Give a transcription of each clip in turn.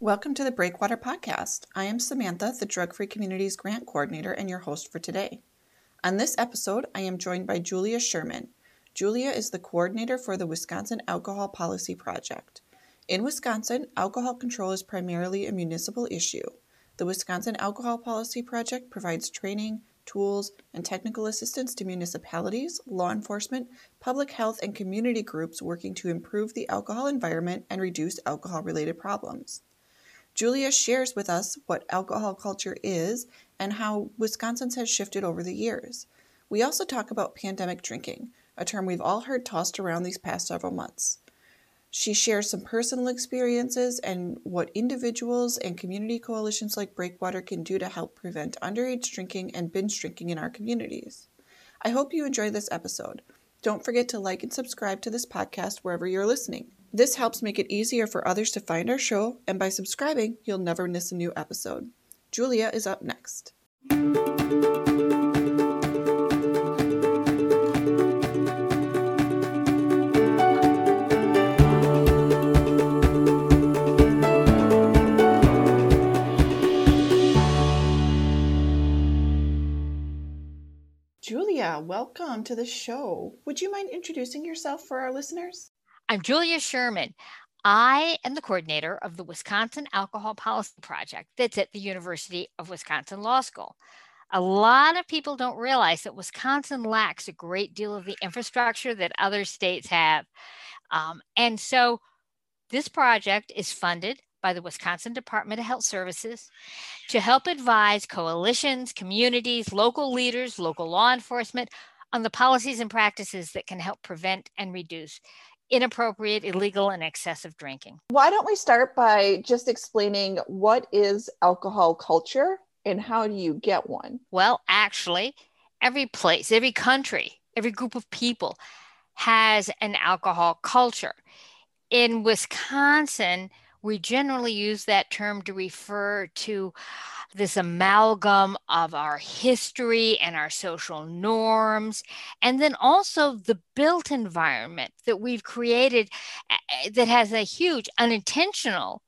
Welcome to the Breakwater Podcast. I am Samantha, the Drug Free Communities Grant Coordinator, and your host for today. On this episode, I am joined by Julia Sherman. Julia is the coordinator for the Wisconsin Alcohol Policy Project. In Wisconsin, alcohol control is primarily a municipal issue. The Wisconsin Alcohol Policy Project provides training, tools, and technical assistance to municipalities, law enforcement, public health, and community groups working to improve the alcohol environment and reduce alcohol related problems. Julia shares with us what alcohol culture is and how Wisconsin's has shifted over the years. We also talk about pandemic drinking, a term we've all heard tossed around these past several months. She shares some personal experiences and what individuals and community coalitions like Breakwater can do to help prevent underage drinking and binge drinking in our communities. I hope you enjoy this episode. Don't forget to like and subscribe to this podcast wherever you're listening. This helps make it easier for others to find our show, and by subscribing, you'll never miss a new episode. Julia is up next. Julia, welcome to the show. Would you mind introducing yourself for our listeners? I'm Julia Sherman. I am the coordinator of the Wisconsin Alcohol Policy Project that's at the University of Wisconsin Law School. A lot of people don't realize that Wisconsin lacks a great deal of the infrastructure that other states have. Um, and so this project is funded by the Wisconsin Department of Health Services to help advise coalitions, communities, local leaders, local law enforcement on the policies and practices that can help prevent and reduce inappropriate, illegal, and excessive drinking. Why don't we start by just explaining what is alcohol culture and how do you get one? Well, actually, every place, every country, every group of people has an alcohol culture. In Wisconsin, we generally use that term to refer to this amalgam of our history and our social norms, and then also the built environment that we've created that has a huge unintentional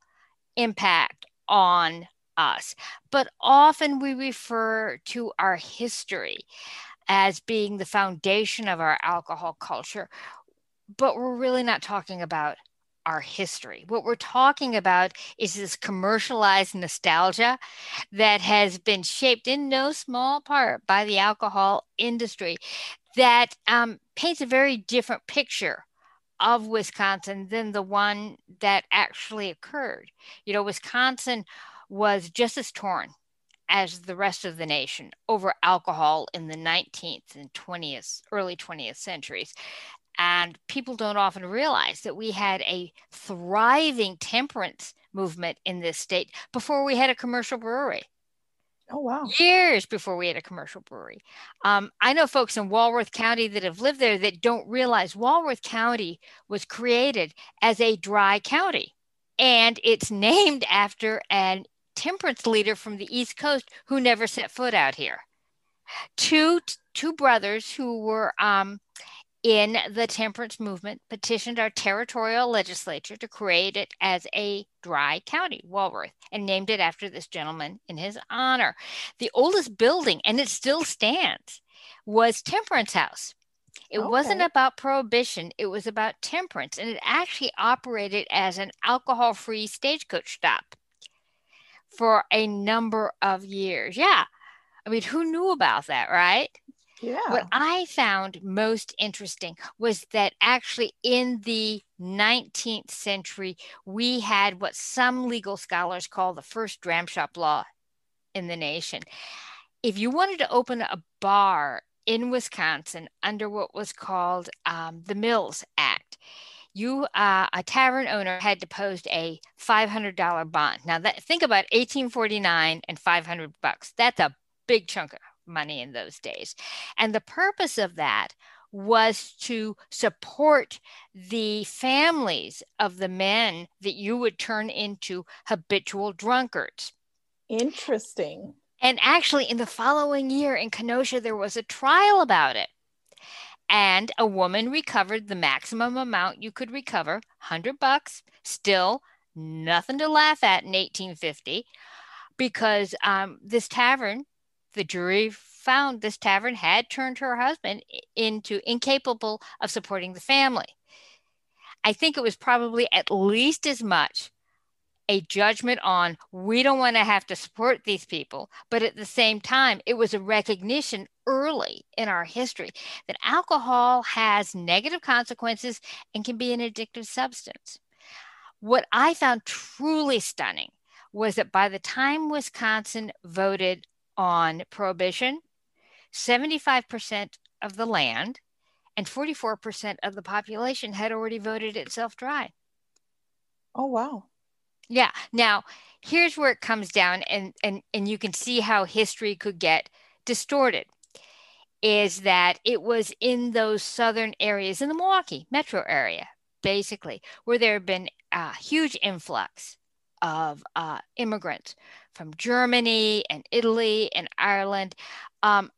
impact on us. But often we refer to our history as being the foundation of our alcohol culture, but we're really not talking about our history. What we're talking about is this commercialized nostalgia that has been shaped in no small part by the alcohol industry that um, paints a very different picture of Wisconsin than the one that actually occurred. You know, Wisconsin was just as torn as the rest of the nation over alcohol in the 19th and 20th, early 20th centuries. And people don't often realize that we had a thriving temperance movement in this state before we had a commercial brewery. Oh, wow. Years before we had a commercial brewery. Um, I know folks in Walworth County that have lived there that don't realize Walworth County was created as a dry county. And it's named after an temperance leader from the East Coast who never set foot out here. Two, two brothers who were um, in the temperance movement petitioned our territorial legislature to create it as a dry county, Walworth, and named it after this gentleman in his honor. The oldest building, and it still stands, was Temperance House. It okay. wasn't about prohibition, it was about temperance, and it actually operated as an alcohol free stagecoach stop for a number of years. Yeah. I mean, who knew about that, right? Yeah. What I found most interesting was that actually in the 19th century, we had what some legal scholars call the first dram shop law in the nation. If you wanted to open a bar in Wisconsin under what was called um, the Mills Act, you uh, a tavern owner had to post a $500 bond. Now that think about 1849 and 500 bucks. That's a big chunk of money in those days. And the purpose of that was to support the families of the men that you would turn into habitual drunkards. Interesting. And actually, in the following year in Kenosha, there was a trial about it. And a woman recovered the maximum amount you could recover, 100 bucks, still nothing to laugh at in 1850 because um, this tavern, the jury found this tavern had turned her husband into incapable of supporting the family. I think it was probably at least as much a judgment on we don't want to have to support these people, but at the same time, it was a recognition early in our history that alcohol has negative consequences and can be an addictive substance. What I found truly stunning was that by the time Wisconsin voted on prohibition, 75% of the land and 44% of the population had already voted itself dry. Oh, wow. Yeah. Now, here's where it comes down, and, and, and you can see how history could get distorted. Is that it was in those southern areas, in the Milwaukee metro area, basically, where there had been a huge influx of uh, immigrants from Germany and Italy and Ireland, um,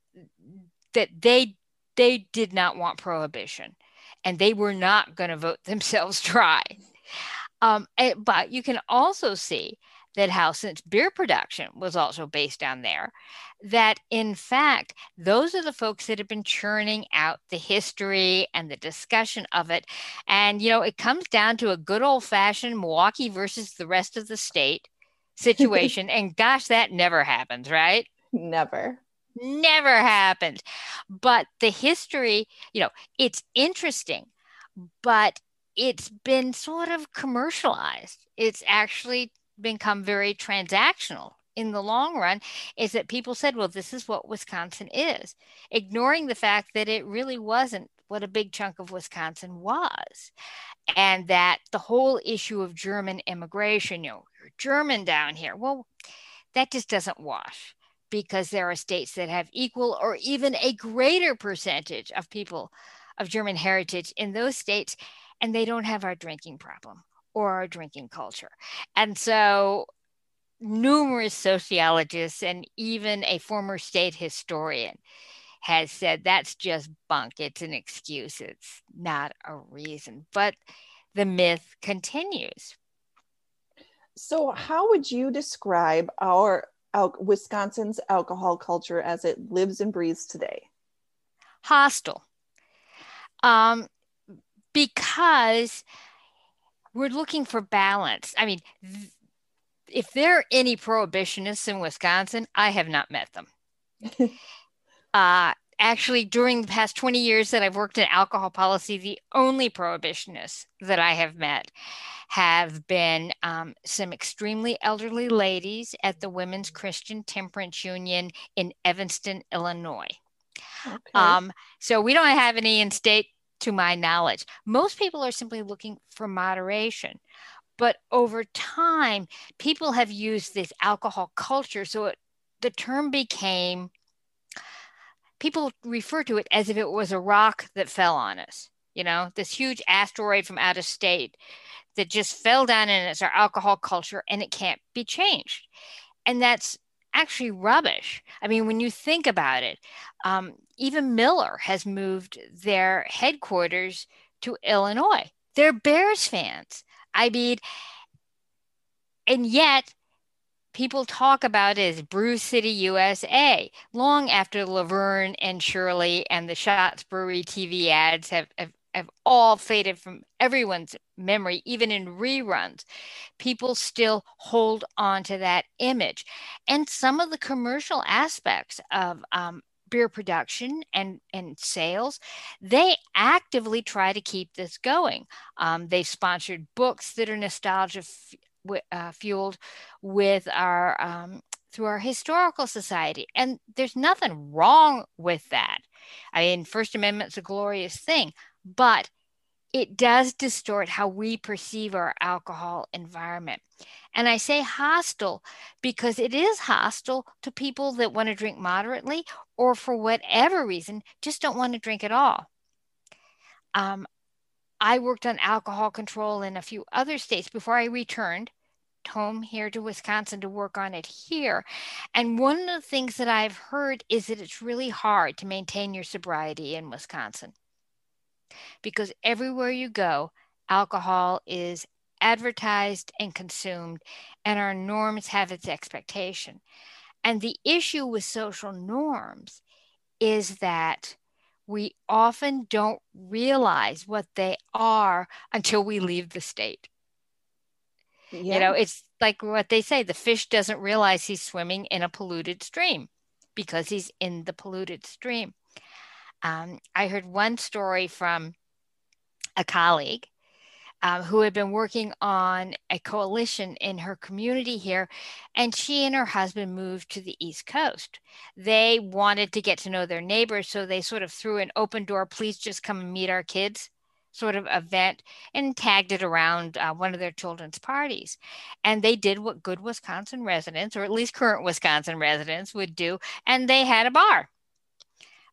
that they they did not want prohibition, and they were not going to vote themselves dry. Um, but you can also see that how since beer production was also based down there, that in fact, those are the folks that have been churning out the history and the discussion of it. And, you know, it comes down to a good old fashioned Milwaukee versus the rest of the state situation. and gosh, that never happens, right? Never. Never happens. But the history, you know, it's interesting, but it's been sort of commercialized. It's actually become very transactional in the long run is that people said, well, this is what Wisconsin is, ignoring the fact that it really wasn't what a big chunk of Wisconsin was. And that the whole issue of German immigration, you know, you're German down here. Well, that just doesn't wash because there are states that have equal or even a greater percentage of people of German heritage in those states and they don't have our drinking problem or our drinking culture. And so numerous sociologists and even a former state historian has said that's just bunk. It's an excuse. It's not a reason. But the myth continues. So, how would you describe our, our Wisconsin's alcohol culture as it lives and breathes today? Hostile. Um, because we're looking for balance. I mean, th- if there are any prohibitionists in Wisconsin, I have not met them. uh, actually, during the past 20 years that I've worked in alcohol policy, the only prohibitionists that I have met have been um, some extremely elderly ladies at the Women's Christian Temperance Union in Evanston, Illinois. Okay. Um, so we don't have any in state to my knowledge. Most people are simply looking for moderation. But over time, people have used this alcohol culture. So it, the term became, people refer to it as if it was a rock that fell on us, you know, this huge asteroid from out of state that just fell down and it's our alcohol culture and it can't be changed. And that's actually rubbish. I mean, when you think about it, um, even Miller has moved their headquarters to Illinois. They're Bears fans. I mean, and yet people talk about it as Brew City, USA, long after Laverne and Shirley and the Shotz Brewery TV ads have, have have all faded from everyone's memory, even in reruns. People still hold on to that image. And some of the commercial aspects of um, beer production and, and sales, they actively try to keep this going. Um, they've sponsored books that are nostalgia uh, fueled with our um, through our historical society. And there's nothing wrong with that. I mean, First Amendment's a glorious thing but it does distort how we perceive our alcohol environment. And I say hostile because it is hostile to people that want to drink moderately or for whatever reason just don't want to drink at all. Um, I worked on alcohol control in a few other states before I returned home here to Wisconsin to work on it here. And one of the things that I've heard is that it's really hard to maintain your sobriety in Wisconsin because everywhere you go, alcohol is advertised and consumed, and our norms have its expectation. And the issue with social norms is that we often don't realize what they are until we leave the state. Yeah. You know, it's like what they say the fish doesn't realize he's swimming in a polluted stream because he's in the polluted stream. Um, I heard one story from a colleague um, who had been working on a coalition in her community here. And she and her husband moved to the East Coast. They wanted to get to know their neighbors. So they sort of threw an open door, please just come and meet our kids sort of event and tagged it around uh, one of their children's parties. And they did what good Wisconsin residents, or at least current Wisconsin residents, would do. And they had a bar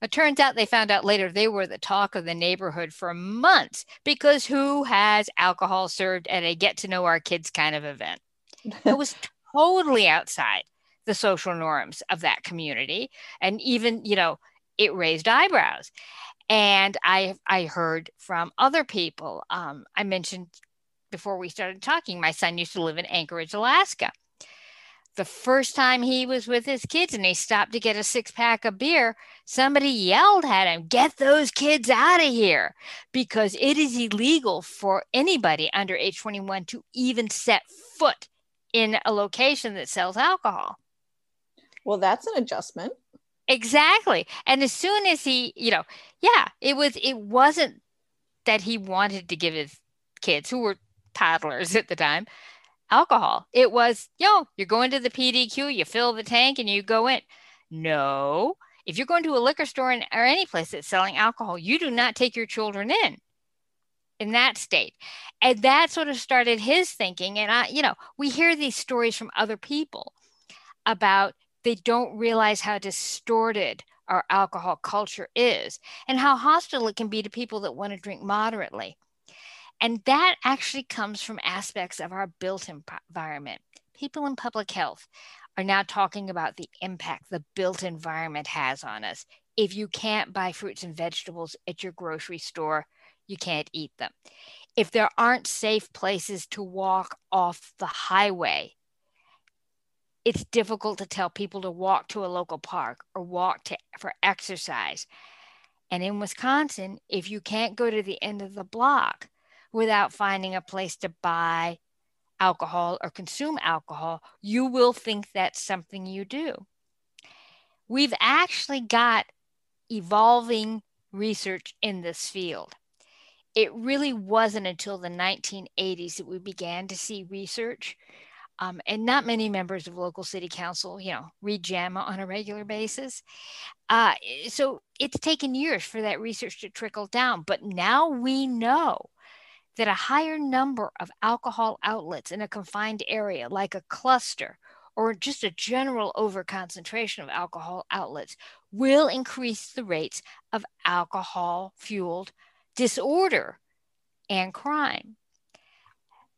it turns out they found out later they were the talk of the neighborhood for months because who has alcohol served at a get to know our kids kind of event? it was totally outside the social norms of that community. And even, you know, it raised eyebrows. And I, I heard from other people. Um, I mentioned before we started talking, my son used to live in Anchorage, Alaska the first time he was with his kids and he stopped to get a six pack of beer, somebody yelled at him, Get those kids out of here, because it is illegal for anybody under age 21 to even set foot in a location that sells alcohol. Well, that's an adjustment. Exactly. And as soon as he, you know, yeah, it was, it wasn't that he wanted to give his kids who were toddlers at the time alcohol. It was, yo, you're going to the PDQ, you fill the tank and you go in. No, if you're going to a liquor store in, or any place that's selling alcohol, you do not take your children in in that state. And that sort of started his thinking. And I, you know, we hear these stories from other people about they don't realize how distorted our alcohol culture is and how hostile it can be to people that want to drink moderately. And that actually comes from aspects of our built environment. People in public health are now talking about the impact the built environment has on us. If you can't buy fruits and vegetables at your grocery store, you can't eat them. If there aren't safe places to walk off the highway, it's difficult to tell people to walk to a local park or walk to, for exercise. And in Wisconsin, if you can't go to the end of the block, without finding a place to buy alcohol or consume alcohol, you will think that's something you do. We've actually got evolving research in this field. It really wasn't until the 1980s that we began to see research. Um, and not many members of local city council, you know, read JAMA on a regular basis. Uh, so it's taken years for that research to trickle down. But now we know that a higher number of alcohol outlets in a confined area, like a cluster or just a general overconcentration of alcohol outlets, will increase the rates of alcohol fueled disorder and crime.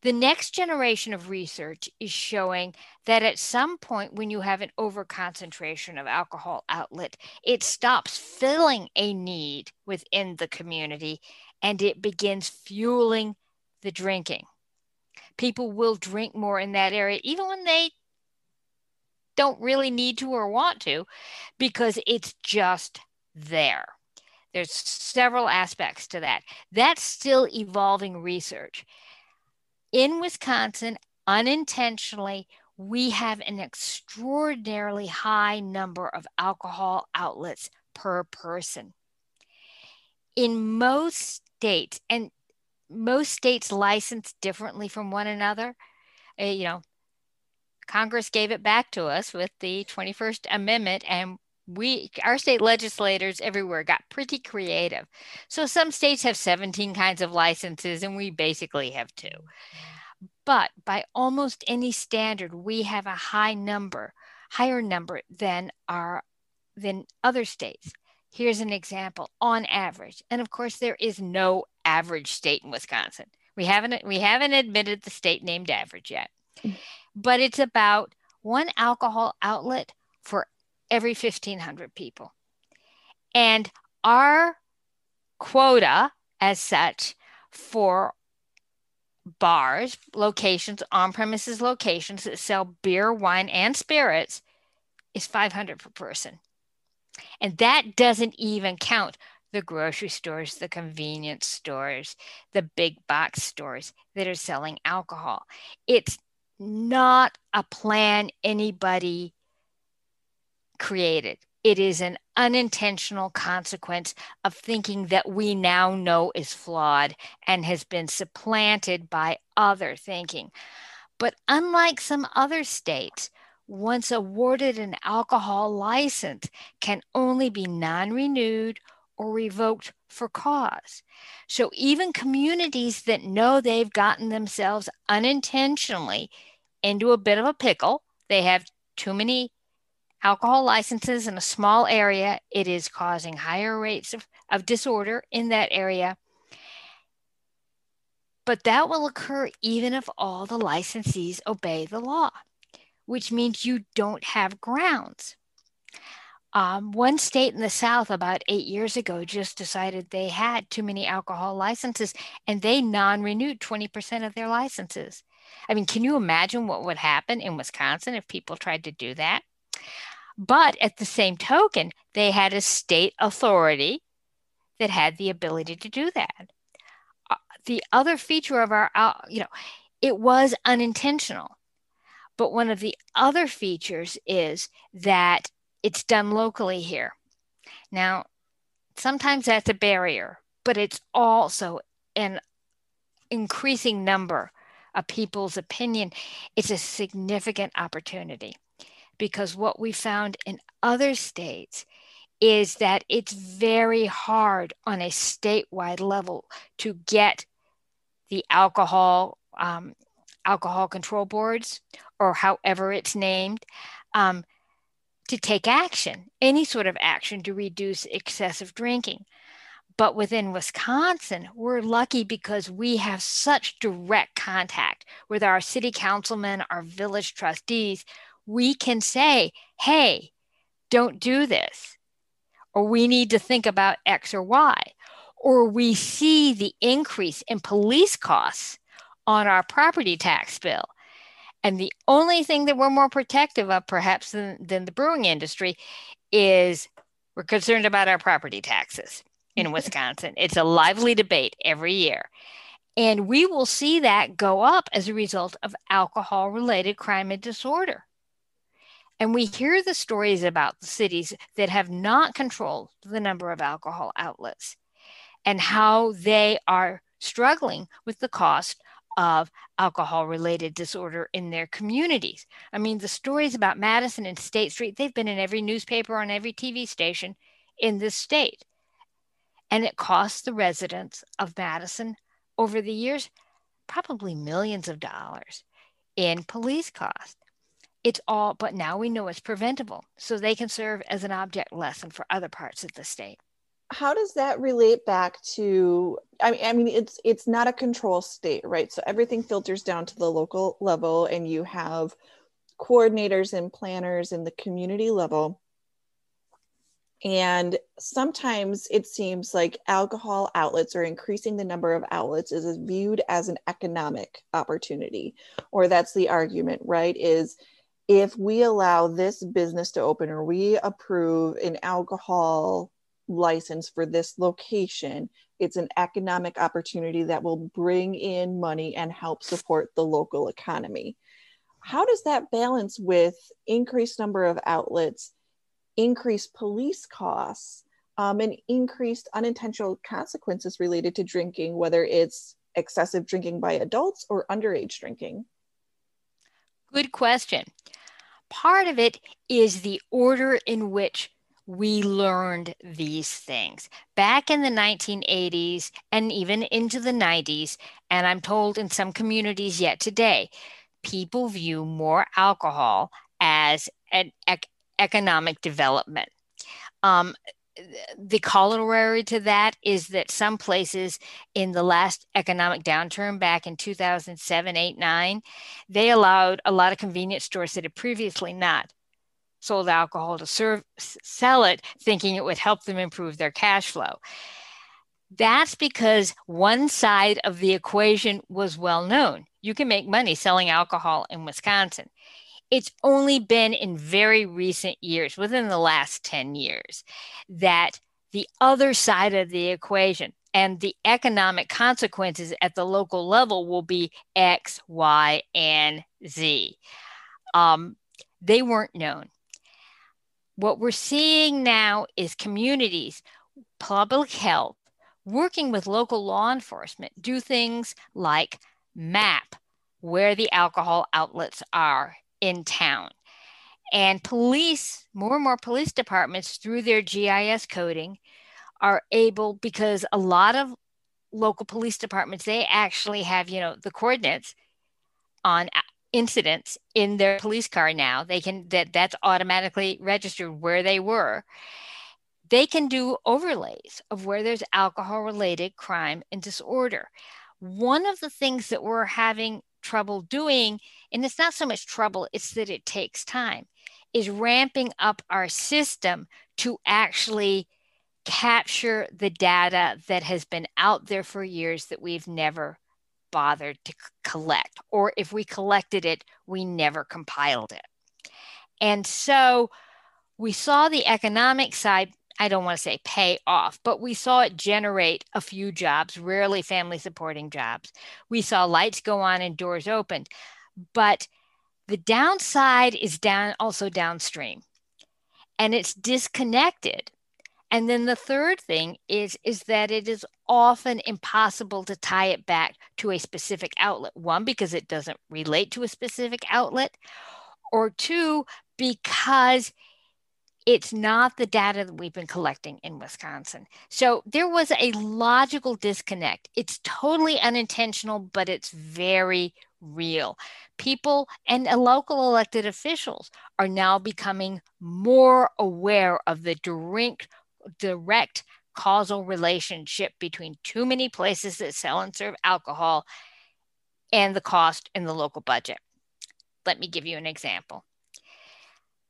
The next generation of research is showing that at some point, when you have an overconcentration of alcohol outlet, it stops filling a need within the community and it begins fueling the drinking. People will drink more in that area, even when they don't really need to or want to, because it's just there. There's several aspects to that. That's still evolving research. In Wisconsin, unintentionally, we have an extraordinarily high number of alcohol outlets per person. In most states, and most states license differently from one another. Uh, you know, Congress gave it back to us with the 21st Amendment, and we, our state legislators everywhere got pretty creative. So some states have 17 kinds of licenses, and we basically have two. But by almost any standard, we have a high number, higher number than our than other states. Here's an example on average. And of course, there is no average state in Wisconsin. We haven't we haven't admitted the state named average yet. But it's about one alcohol outlet for every 1500 people. And our quota as such for bars, locations, on premises locations that sell beer, wine, and spirits is 500 per person. And that doesn't even count the grocery stores, the convenience stores, the big box stores that are selling alcohol. It's not a plan anybody created. It is an unintentional consequence of thinking that we now know is flawed and has been supplanted by other thinking. But unlike some other states, once awarded an alcohol license can only be non renewed or revoked for cause. So even communities that know they've gotten themselves unintentionally into a bit of a pickle, they have too many alcohol licenses in a small area, it is causing higher rates of, of disorder in that area. But that will occur even if all the licensees obey the law, which means you don't have grounds. Um, one state in the South about eight years ago just decided they had too many alcohol licenses and they non renewed 20% of their licenses. I mean, can you imagine what would happen in Wisconsin if people tried to do that? But at the same token, they had a state authority that had the ability to do that. Uh, the other feature of our, uh, you know, it was unintentional. But one of the other features is that it's done locally here. Now, sometimes that's a barrier, but it's also an increasing number of people's opinion. It's a significant opportunity because what we found in other states is that it's very hard on a statewide level to get the alcohol um, alcohol control boards or however it's named um, to take action any sort of action to reduce excessive drinking. But within wisconsin we're lucky because we have such direct contact with our city councilmen our village trustees. We can say, hey, don't do this, or we need to think about X or Y, or we see the increase in police costs on our property tax bill. And the only thing that we're more protective of, perhaps, than, than the brewing industry is we're concerned about our property taxes in mm-hmm. Wisconsin. It's a lively debate every year. And we will see that go up as a result of alcohol related crime and disorder. And we hear the stories about the cities that have not controlled the number of alcohol outlets and how they are struggling with the cost of alcohol related disorder in their communities. I mean, the stories about Madison and State Street, they've been in every newspaper on every TV station in this state. And it costs the residents of Madison over the years probably millions of dollars in police costs it's all, but now we know it's preventable. So they can serve as an object lesson for other parts of the state. How does that relate back to I mean I mean it's it's not a control state, right? So everything filters down to the local level and you have coordinators and planners in the community level. And sometimes it seems like alcohol outlets or increasing the number of outlets is viewed as an economic opportunity, or that's the argument, right? Is if we allow this business to open or we approve an alcohol license for this location, it's an economic opportunity that will bring in money and help support the local economy. How does that balance with increased number of outlets, increased police costs, um, and increased unintentional consequences related to drinking, whether it's excessive drinking by adults or underage drinking? Good question. Part of it is the order in which we learned these things back in the 1980s and even into the 90s. And I'm told in some communities yet today, people view more alcohol as an ec- economic development. Um, the corollary to that is that some places in the last economic downturn back in 2007 8 9 they allowed a lot of convenience stores that had previously not sold alcohol to serve sell it thinking it would help them improve their cash flow That's because one side of the equation was well known. You can make money selling alcohol in Wisconsin. It's only been in very recent years, within the last 10 years, that the other side of the equation and the economic consequences at the local level will be X, Y, and Z. Um, they weren't known. What we're seeing now is communities, public health, working with local law enforcement, do things like map where the alcohol outlets are in town. And police, more and more police departments, through their GIS coding, are able, because a lot of local police departments, they actually have, you know, the coordinates on incidents in their police car now. They can, that that's automatically registered where they were they can do overlays of where there's alcohol related crime and disorder. One of the things that we're having trouble doing, and it's not so much trouble, it's that it takes time, is ramping up our system to actually capture the data that has been out there for years that we've never bothered to collect. Or if we collected it, we never compiled it. And so we saw the economic side I don't want to say pay off, but we saw it generate a few jobs, rarely family supporting jobs. We saw lights go on and doors opened. But the downside is down also downstream and it's disconnected. And then the third thing is is that it is often impossible to tie it back to a specific outlet. One because it doesn't relate to a specific outlet or two because it's not the data that we've been collecting in Wisconsin. So there was a logical disconnect. It's totally unintentional, but it's very real. People and local elected officials are now becoming more aware of the direct, direct causal relationship between too many places that sell and serve alcohol and the cost in the local budget. Let me give you an example.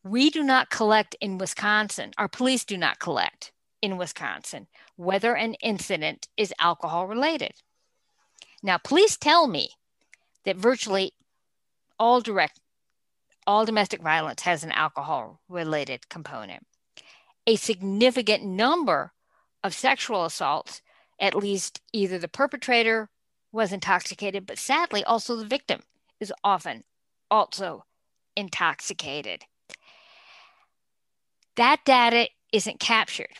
We do not collect in Wisconsin, our police do not collect in Wisconsin whether an incident is alcohol related. Now, police tell me that virtually all direct, all domestic violence has an alcohol related component. A significant number of sexual assaults, at least either the perpetrator was intoxicated, but sadly, also the victim is often also intoxicated. That data isn't captured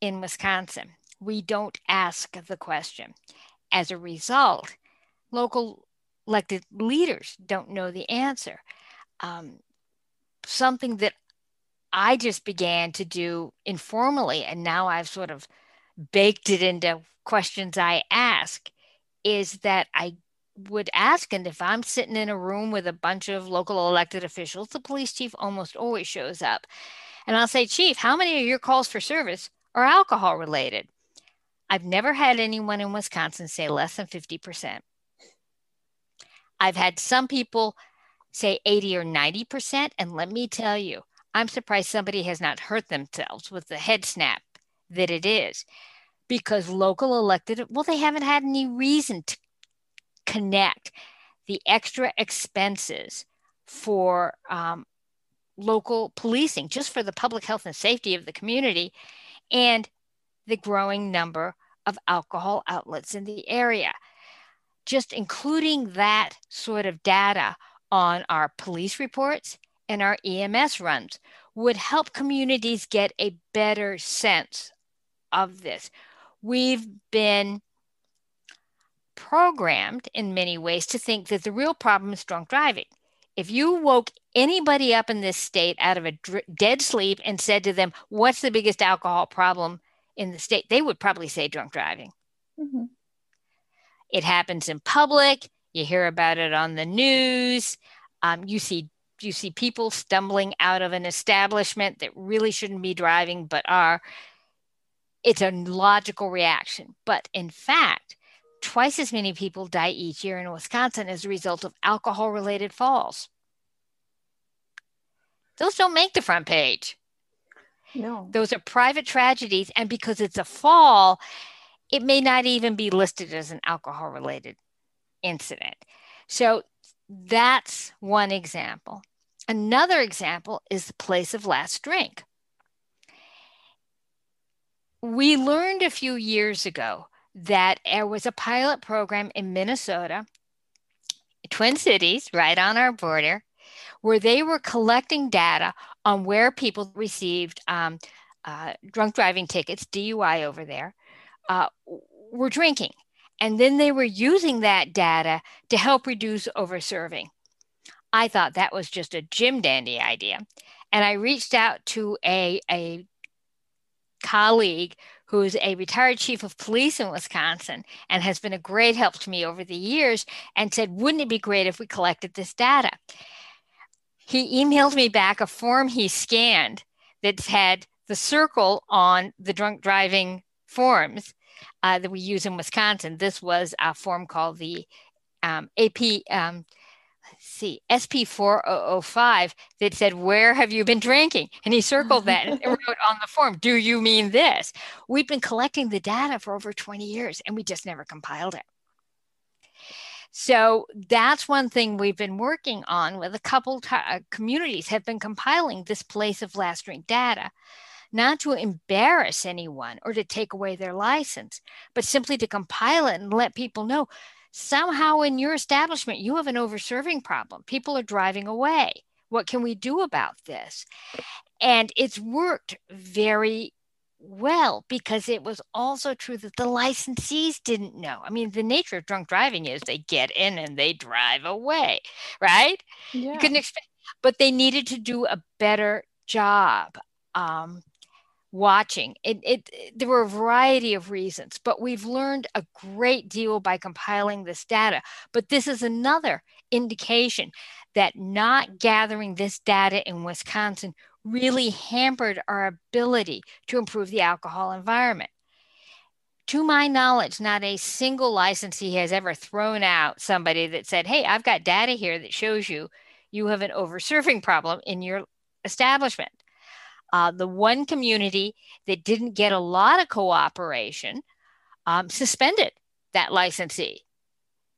in Wisconsin. We don't ask the question. As a result, local elected leaders don't know the answer. Um, something that I just began to do informally, and now I've sort of baked it into questions I ask, is that I would ask, and if I'm sitting in a room with a bunch of local elected officials, the police chief almost always shows up. And I'll say, Chief, how many of your calls for service are alcohol related? I've never had anyone in Wisconsin say less than 50%. I've had some people say 80 or 90%. And let me tell you, I'm surprised somebody has not hurt themselves with the head snap that it is because local elected, well, they haven't had any reason to connect the extra expenses for um, local policing just for the public health and safety of the community and the growing number of alcohol outlets in the area. Just including that sort of data on our police reports and our EMS runs would help communities get a better sense of this. We've been programmed in many ways to think that the real problem is drunk driving. If you woke anybody up in this state out of a dr- dead sleep and said to them, What's the biggest alcohol problem in the state? They would probably say drunk driving. Mm-hmm. It happens in public. You hear about it on the news. Um, you see you see people stumbling out of an establishment that really shouldn't be driving but are. It's a logical reaction. But in fact, twice as many people die each year in Wisconsin as a result of alcohol related falls. Those don't make the front page. No. Those are private tragedies. And because it's a fall, it may not even be listed as an alcohol related incident. So that's one example. Another example is the place of last drink. We learned a few years ago that there was a pilot program in Minnesota, Twin Cities, right on our border, where they were collecting data on where people received um, uh, drunk driving tickets, DUI over there, uh, were drinking. And then they were using that data to help reduce overserving. I thought that was just a Jim Dandy idea. And I reached out to a, a colleague who's a retired chief of police in Wisconsin and has been a great help to me over the years and said, Wouldn't it be great if we collected this data? He emailed me back a form he scanned that had the circle on the drunk driving forms uh, that we use in Wisconsin. This was a form called the um, AP, um, see, SP 4005 that said, Where have you been drinking? And he circled that and wrote on the form, Do you mean this? We've been collecting the data for over 20 years and we just never compiled it. So that's one thing we've been working on with a couple t- uh, communities have been compiling this place of last drink data not to embarrass anyone or to take away their license, but simply to compile it and let people know somehow in your establishment you have an overserving problem. People are driving away. What can we do about this? And it's worked very well because it was also true that the licensees didn't know. I mean, the nature of drunk driving is they get in and they drive away, right? Yeah. You couldn't expect, but they needed to do a better job. Um, watching. It, it, there were a variety of reasons, but we've learned a great deal by compiling this data. But this is another indication that not gathering this data in Wisconsin really hampered our ability to improve the alcohol environment. To my knowledge, not a single licensee has ever thrown out somebody that said, Hey, I've got data here that shows you you have an overserving problem in your establishment. Uh, the one community that didn't get a lot of cooperation um, suspended that licensee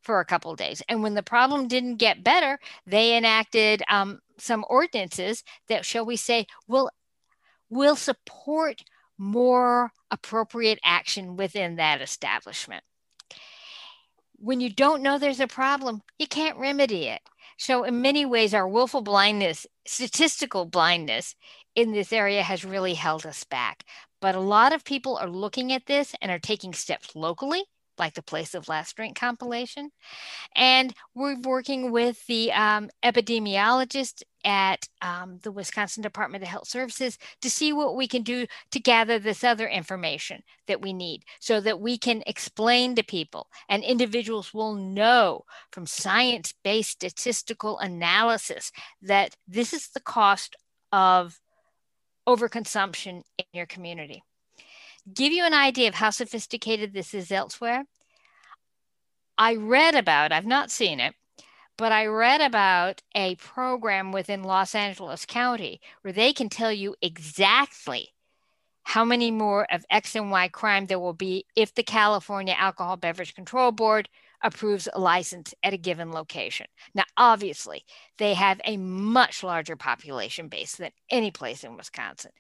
for a couple days. And when the problem didn't get better, they enacted um, some ordinances that, shall we say, will will support more appropriate action within that establishment. When you don't know there's a problem, you can't remedy it. So, in many ways, our willful blindness, statistical blindness, in this area has really held us back. But a lot of people are looking at this and are taking steps locally, like the Place of Last Drink compilation. And we're working with the um, epidemiologist at um, the Wisconsin Department of Health Services to see what we can do to gather this other information that we need so that we can explain to people and individuals will know from science based statistical analysis that this is the cost of overconsumption in your community. Give you an idea of how sophisticated this is elsewhere. I read about, I've not seen it, but I read about a program within Los Angeles County where they can tell you exactly how many more of X and Y crime there will be if the California Alcohol Beverage Control Board approves a license at a given location. Now, obviously, they have a much larger population base than any place in Wisconsin,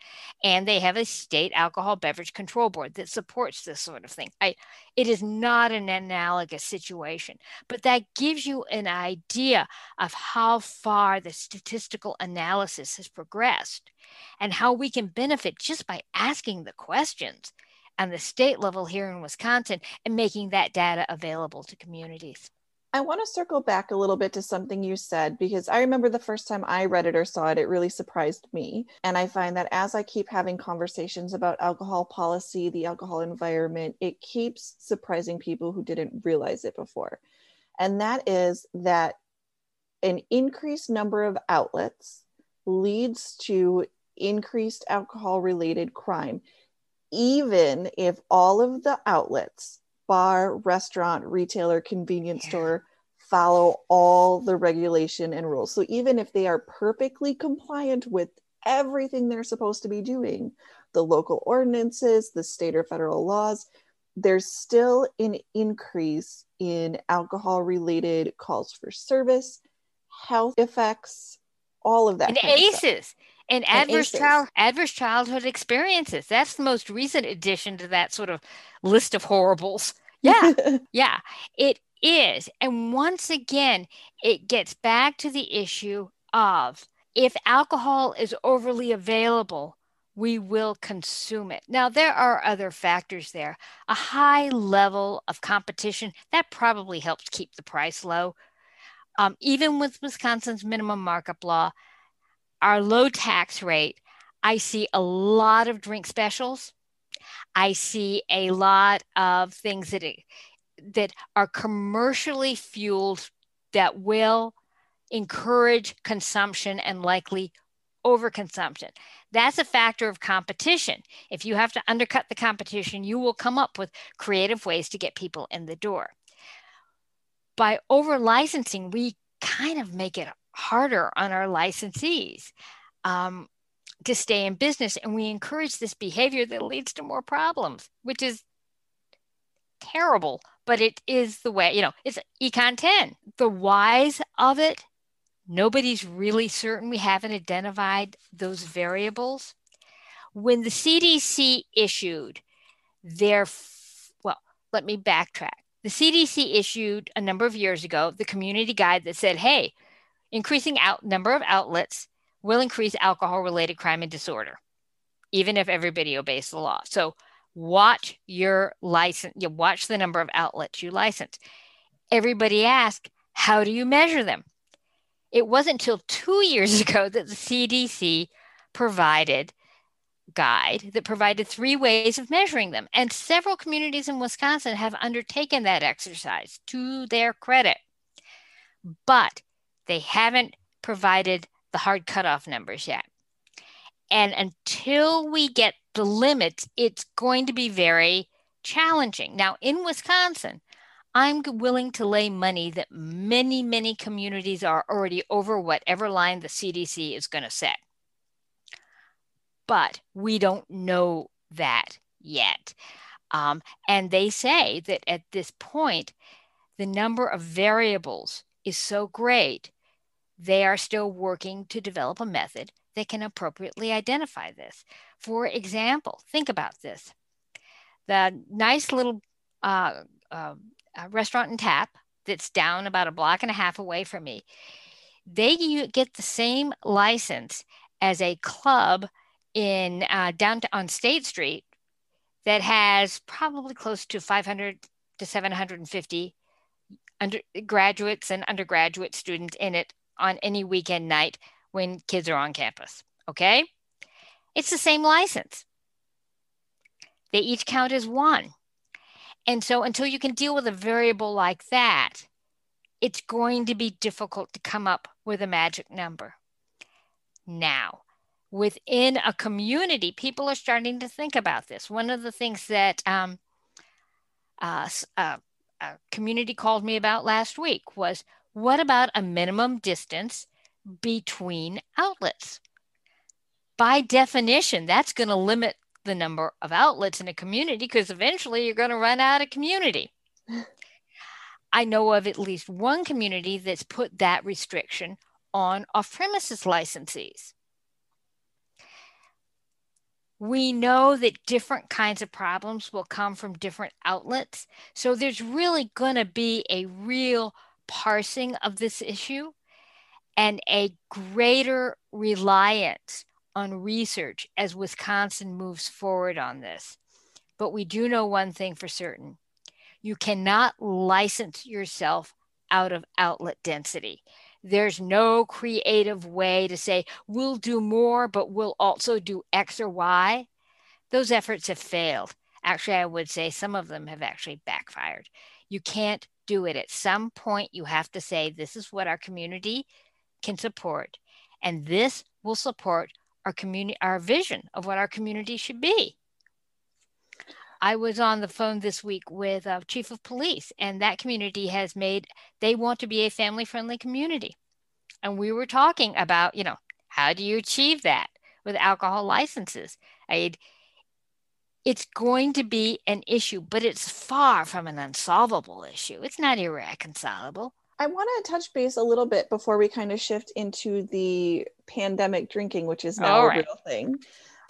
and they have a state alcohol beverage control board that supports this sort of thing. I, it is not an analogous situation, but that gives you an idea of how far the statistical analysis has progressed and how we can benefit just by asking the questions on the state level here in Wisconsin and making that data available to communities. I want to circle back a little bit to something you said because I remember the first time I read it or saw it, it really surprised me. And I find that as I keep having conversations about alcohol policy, the alcohol environment, it keeps surprising people who didn't realize it before. And that is that an increased number of outlets leads to increased alcohol related crime even if all of the outlets, bar, restaurant, retailer, convenience yeah. store, follow all the regulation and rules. So even if they are perfectly compliant with everything they're supposed to be doing, the local ordinances, the state or federal laws, there's still an increase in alcohol related calls for service, health effects, all of that. And ACEs and, adverse child adverse childhood experiences. That's the most recent addition to that sort of list of horribles. Yeah. yeah. It is. And once again, it gets back to the issue of if alcohol is overly available, we will consume it. Now, there are other factors there. A high level of competition that probably helps keep the price low. Um, even with Wisconsin's minimum markup law, our low tax rate, I see a lot of drink specials. I see a lot of things that it, that are commercially fueled that will encourage consumption and likely overconsumption. That's a factor of competition. If you have to undercut the competition, you will come up with creative ways to get people in the door. By over licensing, we kind of make it harder on our licensees um, to stay in business, and we encourage this behavior that leads to more problems, which is terrible, but it is the way, you know, it's Econ 10. The whys of it Nobody's really certain. We haven't identified those variables. When the CDC issued their, well, let me backtrack. The CDC issued a number of years ago the community guide that said, hey, increasing out number of outlets will increase alcohol related crime and disorder, even if everybody obeys the law. So watch your license, you watch the number of outlets you license. Everybody asked, how do you measure them? It wasn't until two years ago that the CDC provided guide that provided three ways of measuring them. And several communities in Wisconsin have undertaken that exercise to their credit. But they haven't provided the hard cutoff numbers yet. And until we get the limits, it's going to be very challenging. Now, in Wisconsin, I'm willing to lay money that many, many communities are already over whatever line the CDC is going to set. But we don't know that yet. Um, and they say that at this point, the number of variables is so great, they are still working to develop a method that can appropriately identify this. For example, think about this the nice little uh, uh, restaurant and tap that's down about a block and a half away from me. They get the same license as a club in uh, down on State Street that has probably close to 500 to 750 undergraduates and undergraduate students in it on any weekend night when kids are on campus. Okay? It's the same license. They each count as one. And so until you can deal with a variable like that, it's going to be difficult to come up with a magic number. Now, within a community, people are starting to think about this. One of the things that um, uh, uh, a community called me about last week was what about a minimum distance between outlets? By definition, that's going to limit the number of outlets in a community because eventually you're going to run out of community. I know of at least one community that's put that restriction on off premises licensees. We know that different kinds of problems will come from different outlets. So there's really going to be a real parsing of this issue and a greater reliance on research as Wisconsin moves forward on this. But we do know one thing for certain you cannot license yourself out of outlet density. There's no creative way to say, we'll do more, but we'll also do X or Y. Those efforts have failed. Actually, I would say some of them have actually backfired. You can't do it. At some point, you have to say, this is what our community can support, and this will support our community, our vision of what our community should be. I was on the phone this week with a chief of police, and that community has made, they want to be a family friendly community. And we were talking about, you know, how do you achieve that with alcohol licenses? I it's going to be an issue, but it's far from an unsolvable issue. It's not irreconcilable. I want to touch base a little bit before we kind of shift into the pandemic drinking, which is now right. a real thing.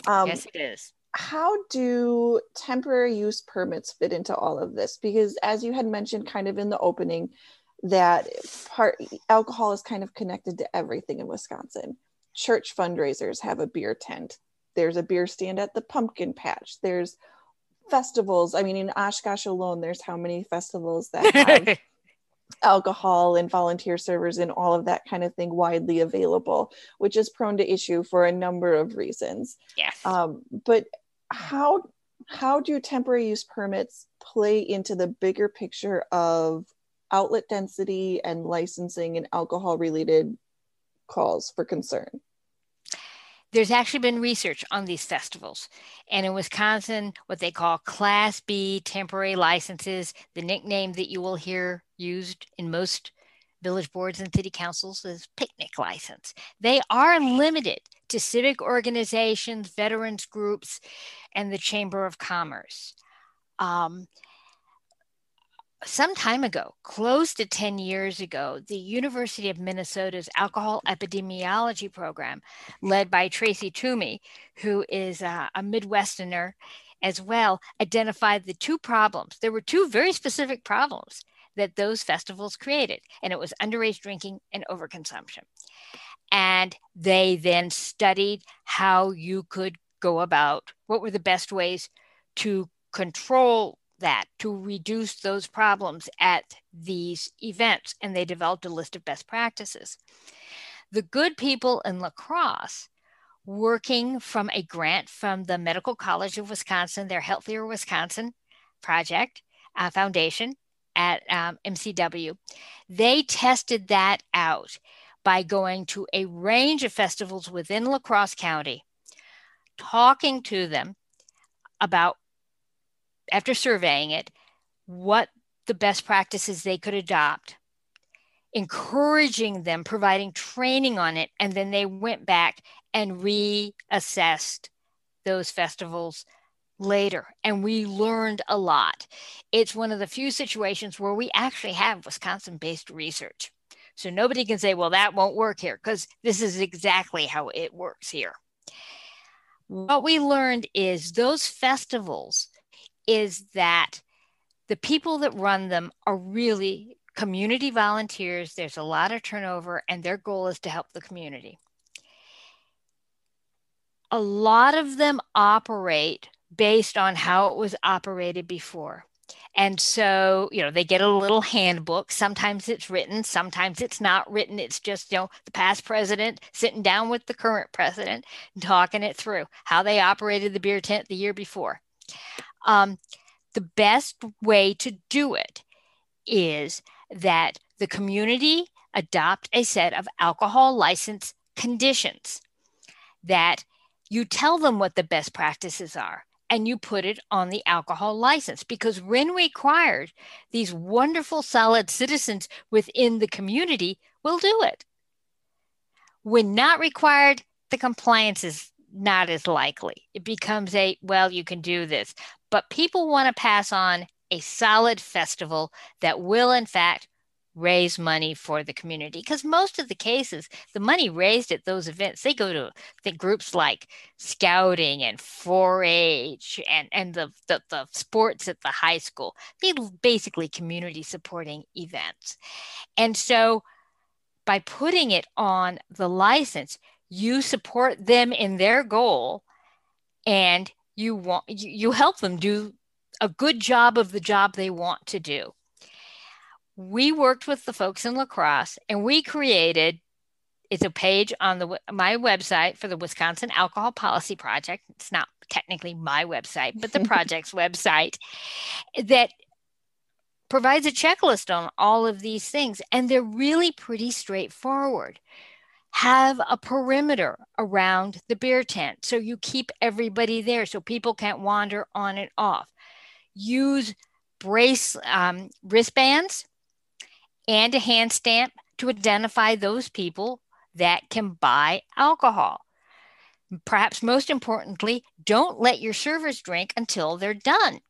Um, yes, it is. How do temporary use permits fit into all of this? Because as you had mentioned kind of in the opening, that part alcohol is kind of connected to everything in Wisconsin. Church fundraisers have a beer tent there's a beer stand at the pumpkin patch. There's festivals. I mean in oshkosh alone there's how many festivals that have alcohol and volunteer servers and all of that kind of thing widely available which is prone to issue for a number of reasons. Yes. Um, but how how do temporary use permits play into the bigger picture of outlet density and licensing and alcohol related calls for concern there's actually been research on these festivals. And in Wisconsin, what they call Class B temporary licenses, the nickname that you will hear used in most village boards and city councils is picnic license. They are limited to civic organizations, veterans groups, and the Chamber of Commerce. Um, some time ago, close to 10 years ago, the University of Minnesota's alcohol epidemiology program, led by Traci Toomey, who is a, a Midwesterner as well, identified the two problems. There were two very specific problems that those festivals created, and it was underage drinking and overconsumption. And they then studied how you could go about what were the best ways to control that to reduce those problems at these events. And they developed a list of best practices. The good people in La Crosse, working from a grant from the Medical College of Wisconsin, their Healthier Wisconsin project uh, foundation at um, MCW, they tested that out by going to a range of festivals within La Crosse County, talking to them about after surveying it, what the best practices they could adopt, encouraging them, providing training on it, and then they went back and reassessed those festivals later and we learned a lot. It's one of the few situations where we actually have Wisconsin based research. So nobody can say, well, that won't work here because this is exactly how it works here. What we learned is those festivals is that the people that run them are really community volunteers. There's a lot of turnover, and their goal is to help the community. A lot of them operate based on how it was operated before. And so, you know, they get a little handbook. Sometimes it's written, sometimes it's not written. It's just, you know, the past president sitting down with the current president and talking it through how they operated the beer tent the year before. Um, the best way to do it is that the community adopt a set of alcohol license conditions. That you tell them what the best practices are and you put it on the alcohol license. Because when required these wonderful solid citizens within the community will do it. When not required the compliance is not as likely. It becomes a, well, you can do this. But people want to pass on a solid festival that will, in fact, raise money for the community because most of the cases the money raised at those events they go to the groups like scouting and 4-h and and the, the the sports at the high school they basically community supporting events and so by putting it on the license you support them in their goal and you want you, help them do a good job of the job they want to do. We worked with the folks in La Crosse and we created it's a page on the my website for the Wisconsin Alcohol Policy Project. It's not technically my website, but the project's website that provides a checklist on all of these things. And they're really pretty straightforward have a perimeter around the beer tent so you keep everybody there so people can't wander on and off. Use brace um, wristbands and a hand stamp to identify those people that can buy alcohol. Perhaps most importantly, don't let your servers drink until they're done.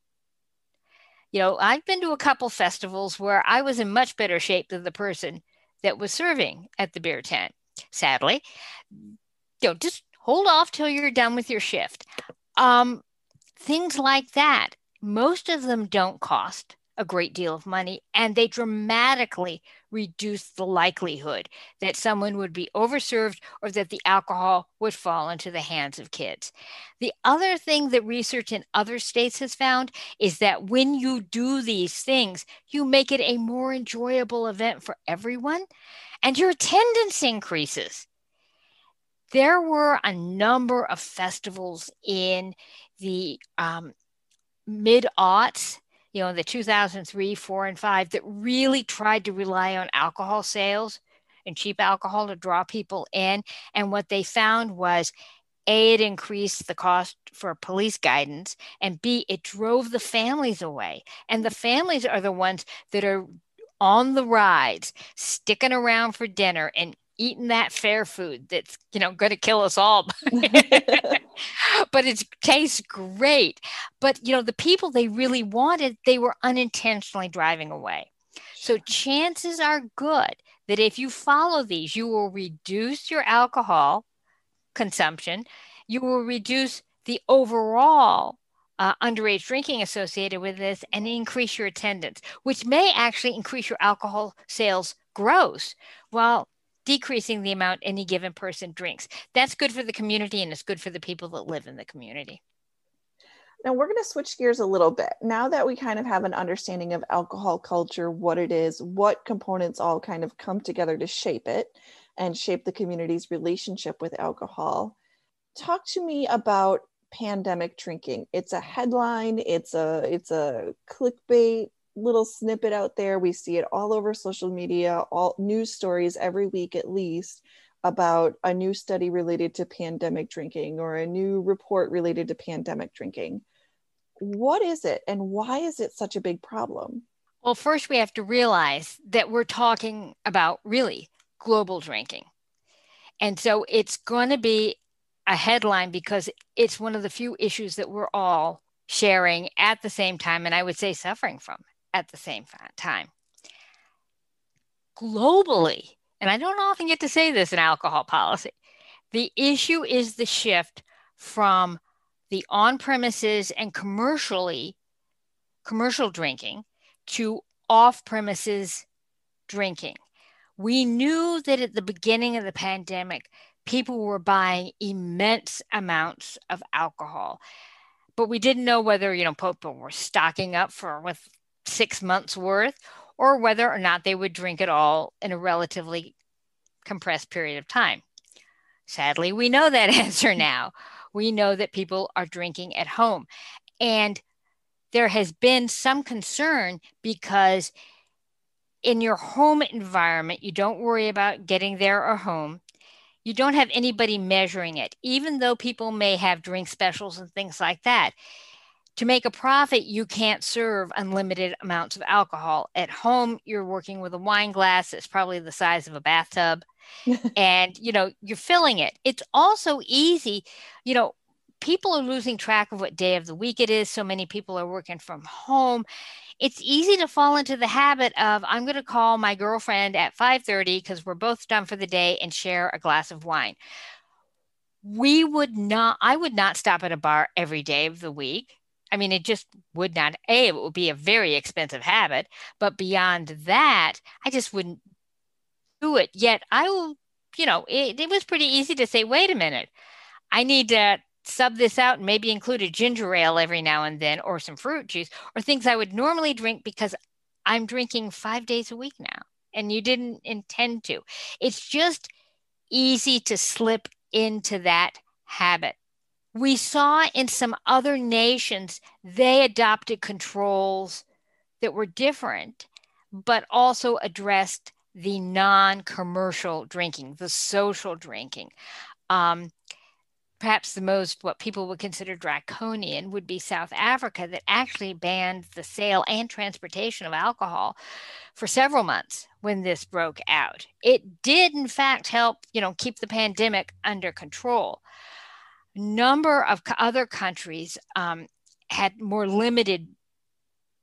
You know, I've been to a couple festivals where I was in much better shape than the person that was serving at the beer tent. Sadly, you know, just hold off till you're done with your shift. Um, things like that. Most of them don't cost a great deal of money and they dramatically reduce the likelihood that someone would be overserved or that the alcohol would fall into the hands of kids. The other thing that research in other states has found is that when you do these things, you make it a more enjoyable event for everyone and your attendance increases. There were a number of festivals in the um, mid aughts you know, the 2003, four, and five that really tried to rely on alcohol sales and cheap alcohol to draw people in. And what they found was A, it increased the cost for police guidance, and B, it drove the families away. And the families are the ones that are on the rides, sticking around for dinner and eating that fair food that's you know going to kill us all. But it tastes great. But you know the people they really wanted they were unintentionally driving away. So chances are good that if you follow these you will reduce your alcohol consumption. You will reduce the overall uh, underage drinking associated with this and increase your attendance, which may actually increase your alcohol sales gross. Well, decreasing the amount any given person drinks. That's good for the community and it's good for the people that live in the community. Now we're going to switch gears a little bit. Now that we kind of have an understanding of alcohol culture, what it is, what components all kind of come together to shape it and shape the community's relationship with alcohol. Talk to me about pandemic drinking. It's a headline, it's a it's a clickbait little snippet out there. We see it all over social media, all news stories every week at least about a new study related to pandemic drinking or a new report related to pandemic drinking. What is it and why is it such a big problem? Well, first, we have to realize that we're talking about really global drinking. And so it's going to be a headline because it's one of the few issues that we're all sharing at the same time, and I would say suffering from at the same time. Globally, and I don't often get to say this in alcohol policy, the issue is the shift from the on premises and commercially commercial drinking to off premises drinking. We knew that at the beginning of the pandemic, people were buying immense amounts of alcohol, but we didn't know whether, you know, people were stocking up for with six months worth, or whether or not they would drink it all in a relatively compressed period of time. Sadly, we know that answer now. We know that people are drinking at home. And there has been some concern because in your home environment, you don't worry about getting there or home. You don't have anybody measuring it, even though people may have drink specials and things like that to make a profit, you can't serve unlimited amounts of alcohol. At home, you're working with a wine glass that's probably the size of a bathtub. and, you know, you're filling it. It's also easy, you know, people are losing track of what day of the week it is. So many people are working from home. It's easy to fall into the habit of I'm going to call my girlfriend at 5:30 because we're both done for the day and share a glass of wine. We would not I would not stop at a bar every day of the week I mean, it just would not, A, it would be a very expensive habit. But beyond that, I just wouldn't do it. Yet I will, you know, it, it was pretty easy to say, wait a minute, I need to sub this out and maybe include a ginger ale every now and then or some fruit juice or things I would normally drink because I'm drinking five days a week now and you didn't intend to. It's just easy to slip into that habit we saw in some other nations, they adopted controls that were different, but also addressed the non commercial drinking, the social drinking. Um, perhaps the most what people would consider draconian would be South Africa, that actually banned the sale and transportation of alcohol for several months when this broke out. It did, in fact, help you know keep the pandemic under control. Number of other countries um, had more limited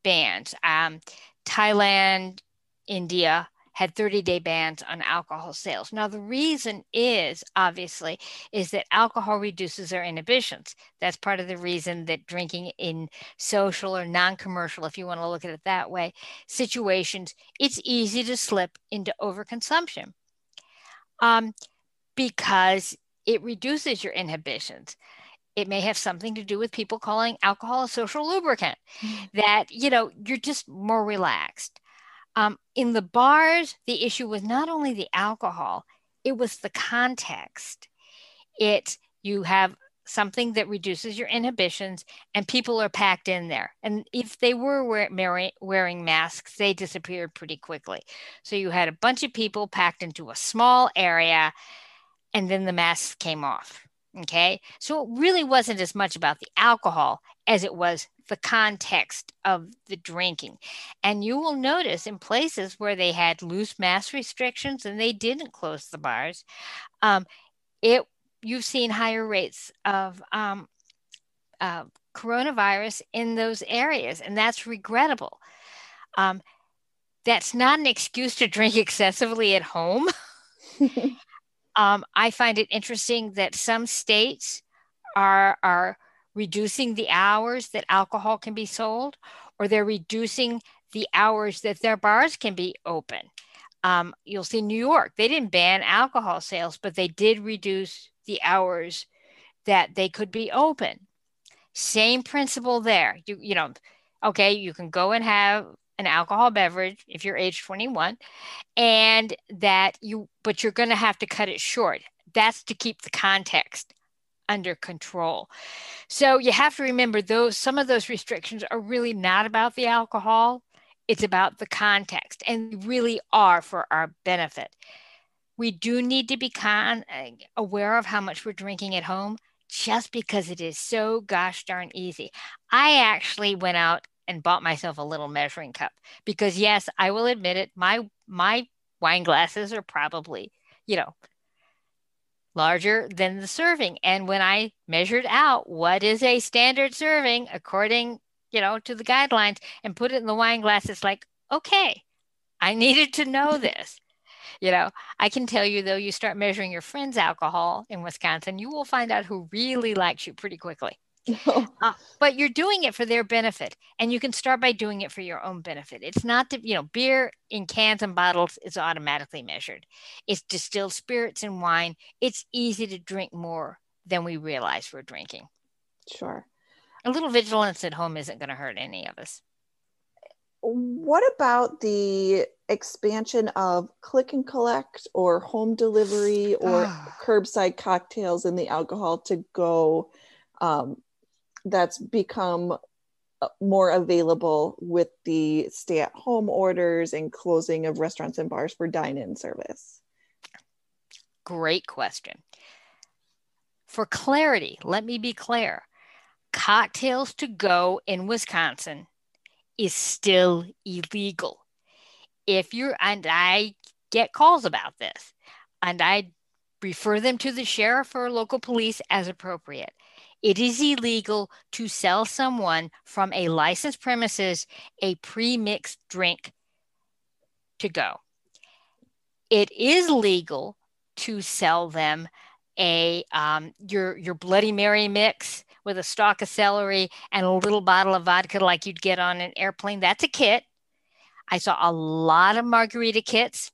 bans. Um, Thailand, India had 30 day bans on alcohol sales. Now, the reason is obviously is that alcohol reduces our inhibitions. That's part of the reason that drinking in social or non commercial, if you want to look at it that way, situations, it's easy to slip into overconsumption um, because it reduces your inhibitions. It may have something to do with people calling alcohol a social lubricant mm-hmm. that you know you're just more relaxed. Um, in the bars the issue was not only the alcohol it was the context. It you have something that reduces your inhibitions and people are packed in there. And if they were wear, wearing masks they disappeared pretty quickly. So you had a bunch of people packed into a small area and then the masks came off Okay. So it really wasn't as much about the alcohol as it was the context of the drinking. And you will notice in places where they had loose mask restrictions and they didn't close the bars, um, it you've seen higher rates of um, uh, coronavirus in those areas, and that's regrettable. Um, that's not an excuse to drink excessively at home. Um, I find it interesting that some states are are reducing the hours that alcohol can be sold, or they're reducing the hours that their bars can be open. Um, you'll see New York; they didn't ban alcohol sales, but they did reduce the hours that they could be open. Same principle there. You you know, okay, you can go and have an alcohol beverage if you're age 21 and that you but you're going to have to cut it short. That's to keep the context under control. So you have to remember those some of those restrictions are really not about the alcohol. It's about the context and really are for our benefit. We do need to be con- uh, aware of how much we're drinking at home just because it is so gosh darn easy. I actually went out and bought myself a little measuring cup because yes, I will admit it, my my wine glasses are probably, you know, larger than the serving. And when I measured out what is a standard serving according, you know, to the guidelines and put it in the wine glass, it's like, okay, I needed to know this. You know, I can tell you though, you start measuring your friend's alcohol in Wisconsin, you will find out who really likes you pretty quickly. uh, but you're doing it for their benefit and you can start by doing it for your own benefit. It's not to you know beer in cans and bottles is automatically measured. It's distilled spirits and wine. It's easy to drink more than we realize we're drinking. Sure. A little vigilance at home isn't going to hurt any of us. What about the expansion of click and collect or home delivery or curbside cocktails and the alcohol to go um, that's become uh, more available with the stay at home orders and closing of restaurants and bars for dine in service? Great question. For clarity, let me be clear cocktails to go in Wisconsin is still illegal. If you're, and I get calls about this, and I refer them to the sheriff or local police as appropriate it is illegal to sell someone from a licensed premises a pre-mixed drink to go. It is legal to sell them a um, your your Bloody Mary mix with a stalk of celery and a little bottle of vodka like you'd get on an airplane. That's a kit. I saw a lot of margarita kits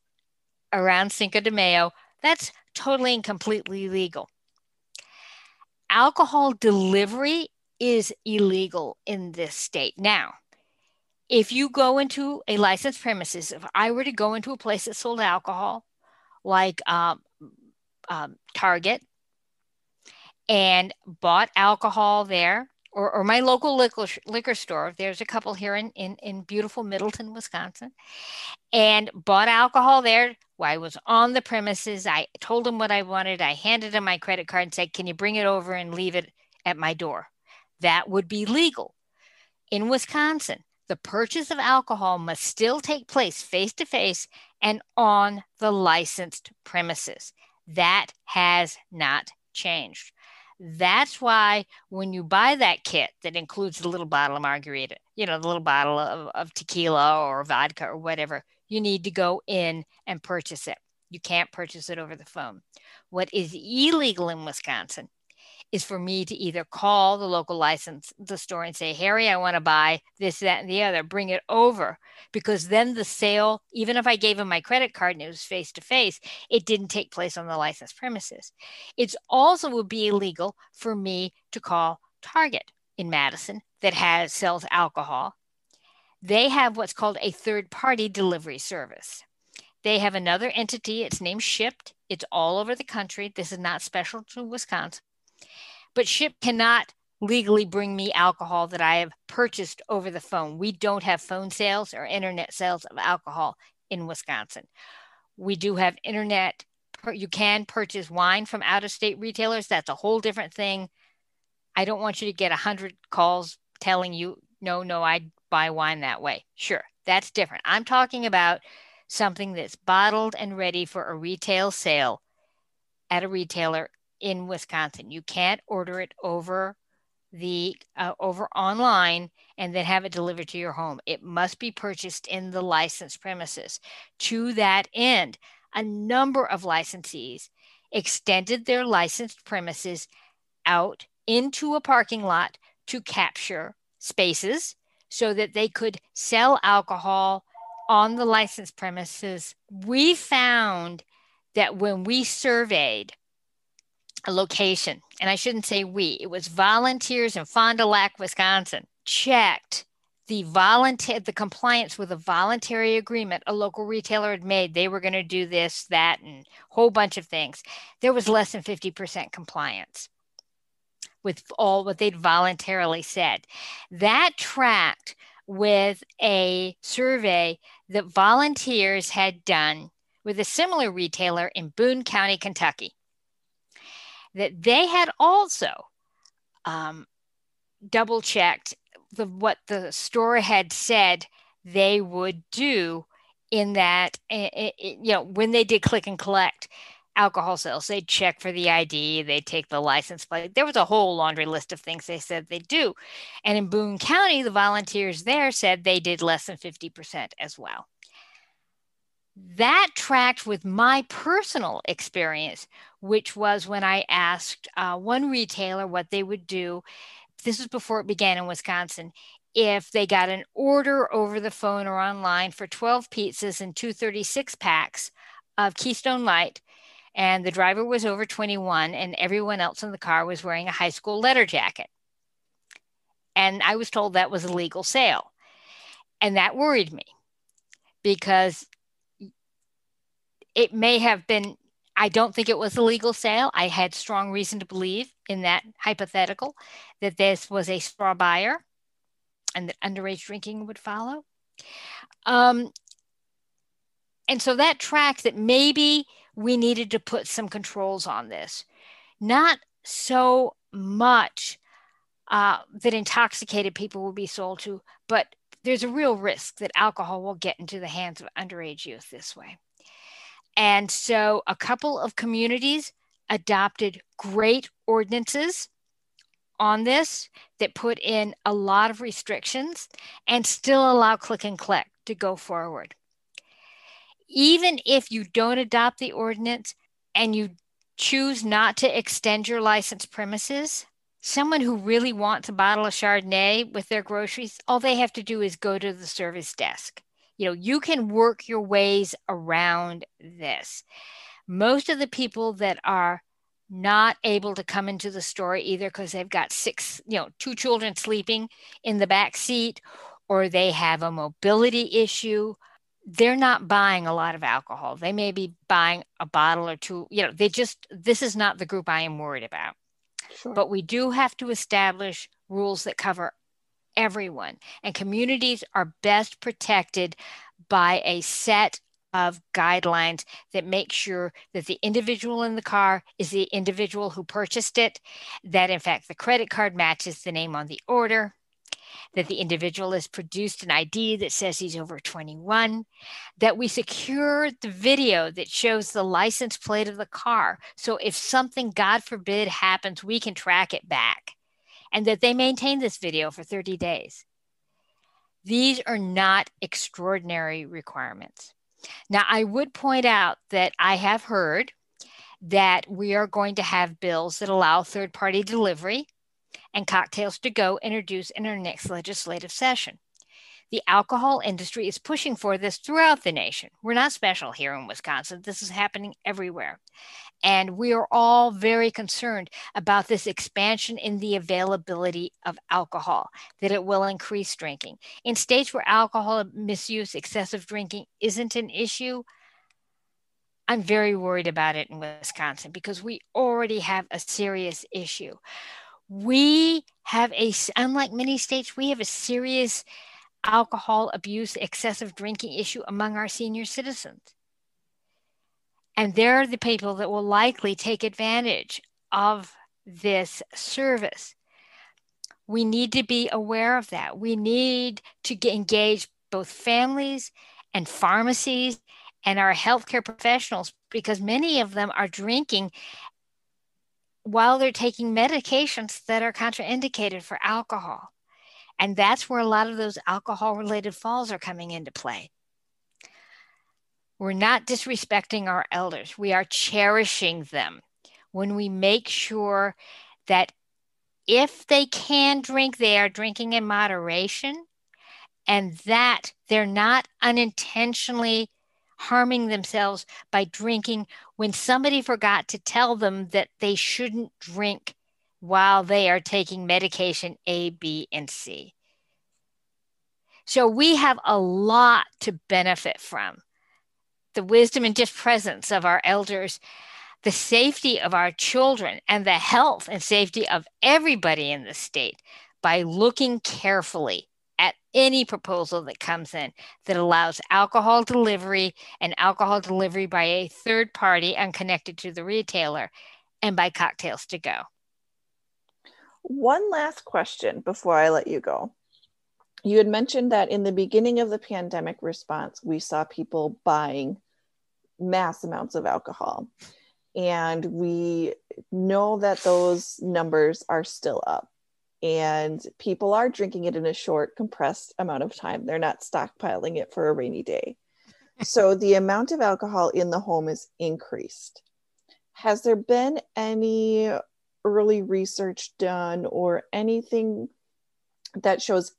around Cinco de Mayo. That's totally and completely legal alcohol delivery is illegal in this state. Now, if you go into a licensed premises, if I were to go into a place that sold alcohol, like um, um, Target, and bought alcohol there, or, or my local liquor, liquor store, there's a couple here in, in, in beautiful Middleton, Wisconsin, and bought alcohol there I was on the premises. I told them what I wanted. I handed them my credit card and said, Can you bring it over and leave it at my door? That would be legal. In Wisconsin, the purchase of alcohol must still take place face to face and on the licensed premises. That has not changed. That's why when you buy that kit that includes the little bottle of margarita, you know, the little bottle of, of tequila or vodka or whatever, you need to go in and purchase it. You can't purchase it over the phone. What is illegal in Wisconsin is for me to either call the local license, the store, and say, Harry, I want to buy this, that, and the other, bring it over. Because then the sale, even if I gave him my credit card and it was face to face, it didn't take place on the licensed premises. It's also would be illegal for me to call Target in Madison that has sells alcohol. They have what's called a third party delivery service. They have another entity, it's named Shipt. It's all over the country. This is not special to Wisconsin but Shipt cannot legally bring me alcohol that I have purchased over the phone. We don't have phone sales or internet sales of alcohol in Wisconsin. We do have internet, you can purchase wine from out of state retailers. That's a whole different thing. I don't want you to get 100 calls telling you, no, no, I buy wine that way. Sure, that's different. I'm talking about something that's bottled and ready for a retail sale at a retailer in Wisconsin. You can't order it over the uh, over online and then have it delivered to your home. It must be purchased in the licensed premises. To that end, a number of licensees extended their licensed premises out into a parking lot to capture spaces so that they could sell alcohol on the licensed premises. We found that when we surveyed a location, and I shouldn't say we, it was volunteers in Fond du Lac, Wisconsin, checked the volunteer the compliance with a voluntary agreement a local retailer had made. They were going to do this that and a whole bunch of things. There was less than 50% compliance with all what they'd voluntarily said. That tracked with a survey that volunteers had done with a similar retailer in boone county kentucky that they had also um, double checked the what the store had said they would do in that it, it, you know when they did click and collect alcohol sales they'd check for the id they'd take the license plate there was a whole laundry list of things they said they do and in boone county the volunteers there said they did less than 50% as well that tracked with my personal experience, which was when I asked uh, one retailer what they would do. This was before it began in Wisconsin. If they got an order over the phone or online for 12 pizzas and 236 packs of Keystone Light, and the driver was over 21, and everyone else in the car was wearing a high school letter jacket. And I was told that was a legal sale. And that worried me because it may have been I don't think it was a legal sale. I had strong reason to believe in that hypothetical that this was a straw buyer and that underage drinking would follow. Um, and so that tracks that maybe we needed to put some controls on this. Not so much uh, that intoxicated people will be sold to, but there's a real risk that alcohol will get into the hands of underage youth this way. And so a couple of communities adopted great ordinances on this that put in a lot of restrictions and still allow click and collect to go forward. Even if you don't adopt the ordinance and you choose not to extend your licensed premises, someone who really wants a bottle of Chardonnay with their groceries, all they have to do is go to the service desk. You know you can work your ways around this. Most of the people that are not able to come into the store either because they've got six you know two children sleeping in the back seat or they have a mobility issue they're not buying a lot of alcohol they may be buying a bottle or two you know they just this is not the group i am worried about sure. but we do have to establish rules that cover everyone. And communities are best protected by a set of guidelines that make sure that the individual in the car is the individual who purchased it, that in fact the credit card matches the name on the order, that the individual has produced an ID that says he's over 21, that we secure the video that shows the license plate of the car. So if something, God forbid, happens, we can track it back, and that they maintain this video for 30 days. These are not extraordinary requirements. Now, I would point out that I have heard that we are going to have bills that allow third party delivery and cocktails to go introduced in our next legislative session. The alcohol industry is pushing for this throughout the nation. We're not special here in Wisconsin. This is happening everywhere. And we are all very concerned about this expansion in the availability of alcohol, that it will increase drinking. In states where alcohol misuse, excessive drinking isn't an issue, I'm very worried about it in Wisconsin because we already have a serious issue. We have a, unlike many states, we have a serious alcohol abuse, excessive drinking issue among our senior citizens. And they're the people that will likely take advantage of this service. We need to be aware of that. We need to get, engage both families and pharmacies and our healthcare professionals because many of them are drinking while they're taking medications that are contraindicated for alcohol. And that's where a lot of those alcohol related falls are coming into play. We're not disrespecting our elders, we are cherishing them when we make sure that if they can drink, they are drinking in moderation and that they're not unintentionally harming themselves by drinking when somebody forgot to tell them that they shouldn't drink while they are taking medication A, B, and C. So we have a lot to benefit from the wisdom and just presence of our elders, the safety of our children, and the health and safety of everybody in the state by looking carefully any proposal that comes in that allows alcohol delivery and alcohol delivery by a third party unconnected to the retailer and by cocktails to go. One last question before I let you go. You had mentioned that in the beginning of the pandemic response, we saw people buying mass amounts of alcohol. And we know that those numbers are still up and people are drinking it in a short, compressed amount of time. They're not stockpiling it for a rainy day. so the amount of alcohol in the home is increased. Has there been any early research done or anything that shows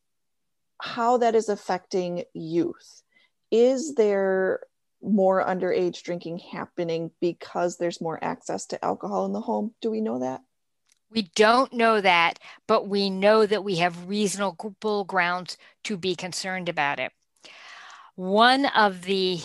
how that is affecting youth? Is there more underage drinking happening because there's more access to alcohol in the home? Do we know that? We don't know that, but we know that we have reasonable grounds to be concerned about it. One of the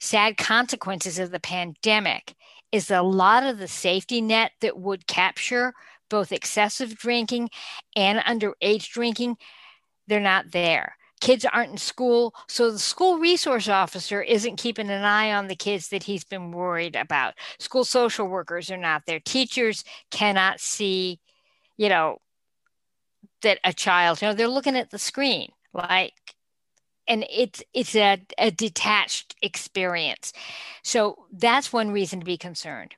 sad consequences of the pandemic is a lot of the safety net that would capture both excessive drinking and underage drinking, they're not there kids aren't in school. So the school resource officer isn't keeping an eye on the kids that he's been worried about. School social workers are not there. Teachers cannot see, you know, that a child, you know, they're looking at the screen like and it's it's a, a detached experience. So that's one reason to be concerned.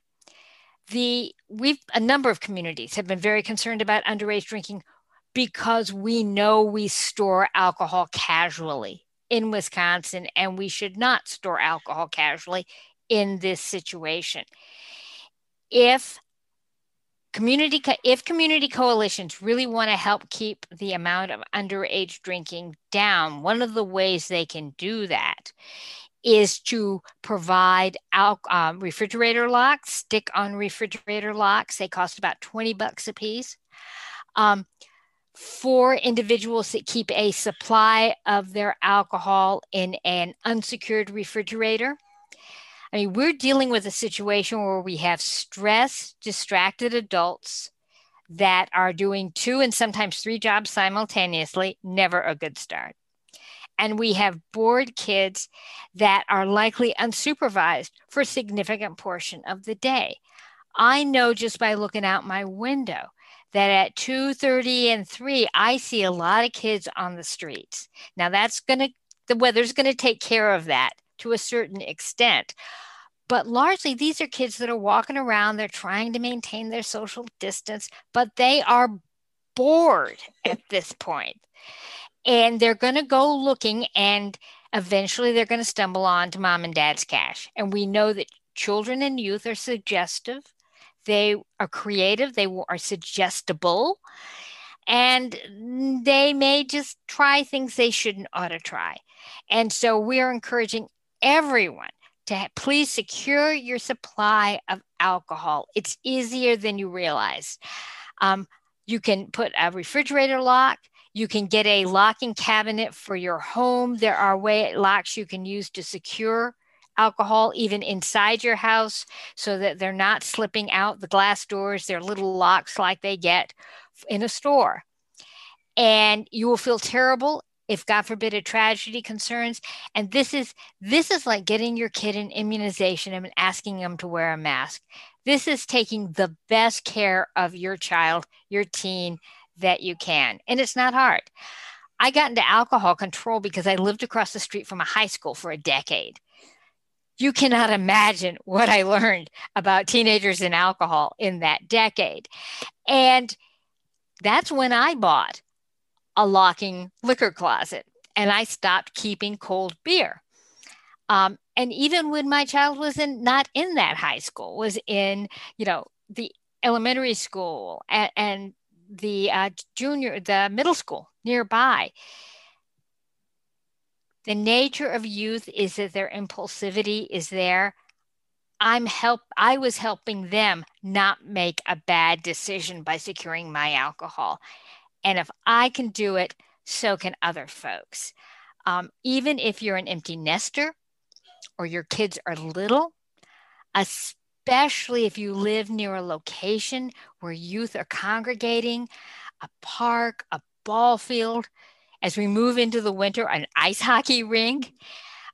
The we've a number of communities have been very concerned about underage drinking because we know we store alcohol casually in Wisconsin and we should not store alcohol casually in this situation. If community if community coalitions really want to help keep the amount of underage drinking down, one of the ways they can do that is to provide al- um, refrigerator locks, stick on refrigerator locks. They cost about 20 bucks a piece. Um, for individuals that keep a supply of their alcohol in an unsecured refrigerator. I mean, we're dealing with a situation where we have stress, distracted adults that are doing two and sometimes three jobs simultaneously, never a good start. And we have bored kids that are likely unsupervised for a significant portion of the day. I know just by looking out my window that at 2:30 and 3 I see a lot of kids on the streets. Now that's going to the weather's going to take care of that to a certain extent. But largely these are kids that are walking around, they're trying to maintain their social distance, but they are bored at this point. And they're going to go looking and eventually they're going to stumble on to mom and dad's cash. And we know that children and youth are suggestive they are creative, they are suggestible, and they may just try things they shouldn't ought to try. And so we are encouraging everyone to please secure your supply of alcohol. It's easier than you realize. Um, you can put a refrigerator lock. You can get a locking cabinet for your home. There are way locks you can use to secure alcohol even inside your house so that they're not slipping out the glass doors. They're little locks like they get in a store. And you will feel terrible if God forbid a tragedy concerns. And this is this is like getting your kid an immunization and asking them to wear a mask. This is taking the best care of your child, your teen that you can. And it's not hard. I got into alcohol control because I lived across the street from a high school for a decade you cannot imagine what I learned about teenagers and alcohol in that decade. And that's when I bought a locking liquor closet and I stopped keeping cold beer. Um, and even when my child was in not in that high school, was in you know the elementary school and, and the uh, junior, the middle school nearby, the nature of youth is that their impulsivity is there. I'm help I was helping them not make a bad decision by securing my alcohol. And if I can do it, so can other folks. Um, even if you're an empty nester or your kids are little, especially if you live near a location where youth are congregating, a park, a ball field, as we move into the winter, an ice hockey rink.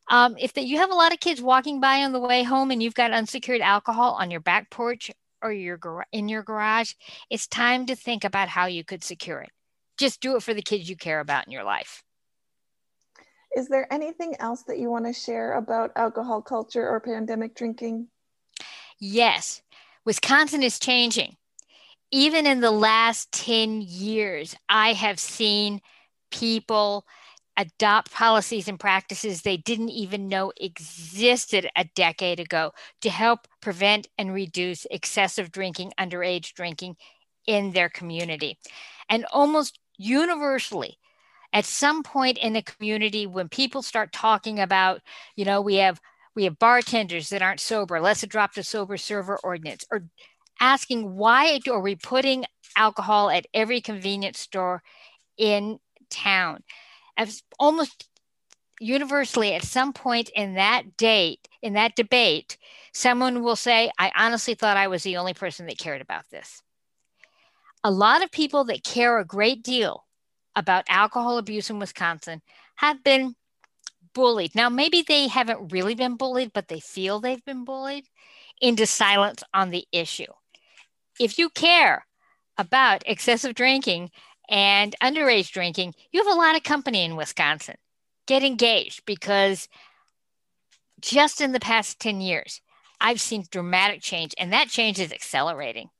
Um, if the, you have a lot of kids walking by on the way home and you've got unsecured alcohol on your back porch or your in your garage, it's time to think about how you could secure it. Just do it for the kids you care about in your life. Is there anything else that you want to share about alcohol culture or pandemic drinking? Yes, Wisconsin is changing. Even in the last 10 years, I have seen people adopt policies and practices they didn't even know existed a decade ago to help prevent and reduce excessive drinking, underage drinking in their community. And almost universally, at some point in the community, when people start talking about, you know, we have we have bartenders that aren't sober, let's adopt a sober server ordinance, or asking why are we putting alcohol at every convenience store in town. As almost universally, at some point in that date, in that debate, someone will say, I honestly thought I was the only person that cared about this. A lot of people that care a great deal about alcohol abuse in Wisconsin have been bullied. Now, maybe they haven't really been bullied, but they feel they've been bullied into silence on the issue. If you care about excessive drinking and underage drinking, you have a lot of company in Wisconsin. Get engaged because just in the past 10 years, I've seen dramatic change, and that change is accelerating.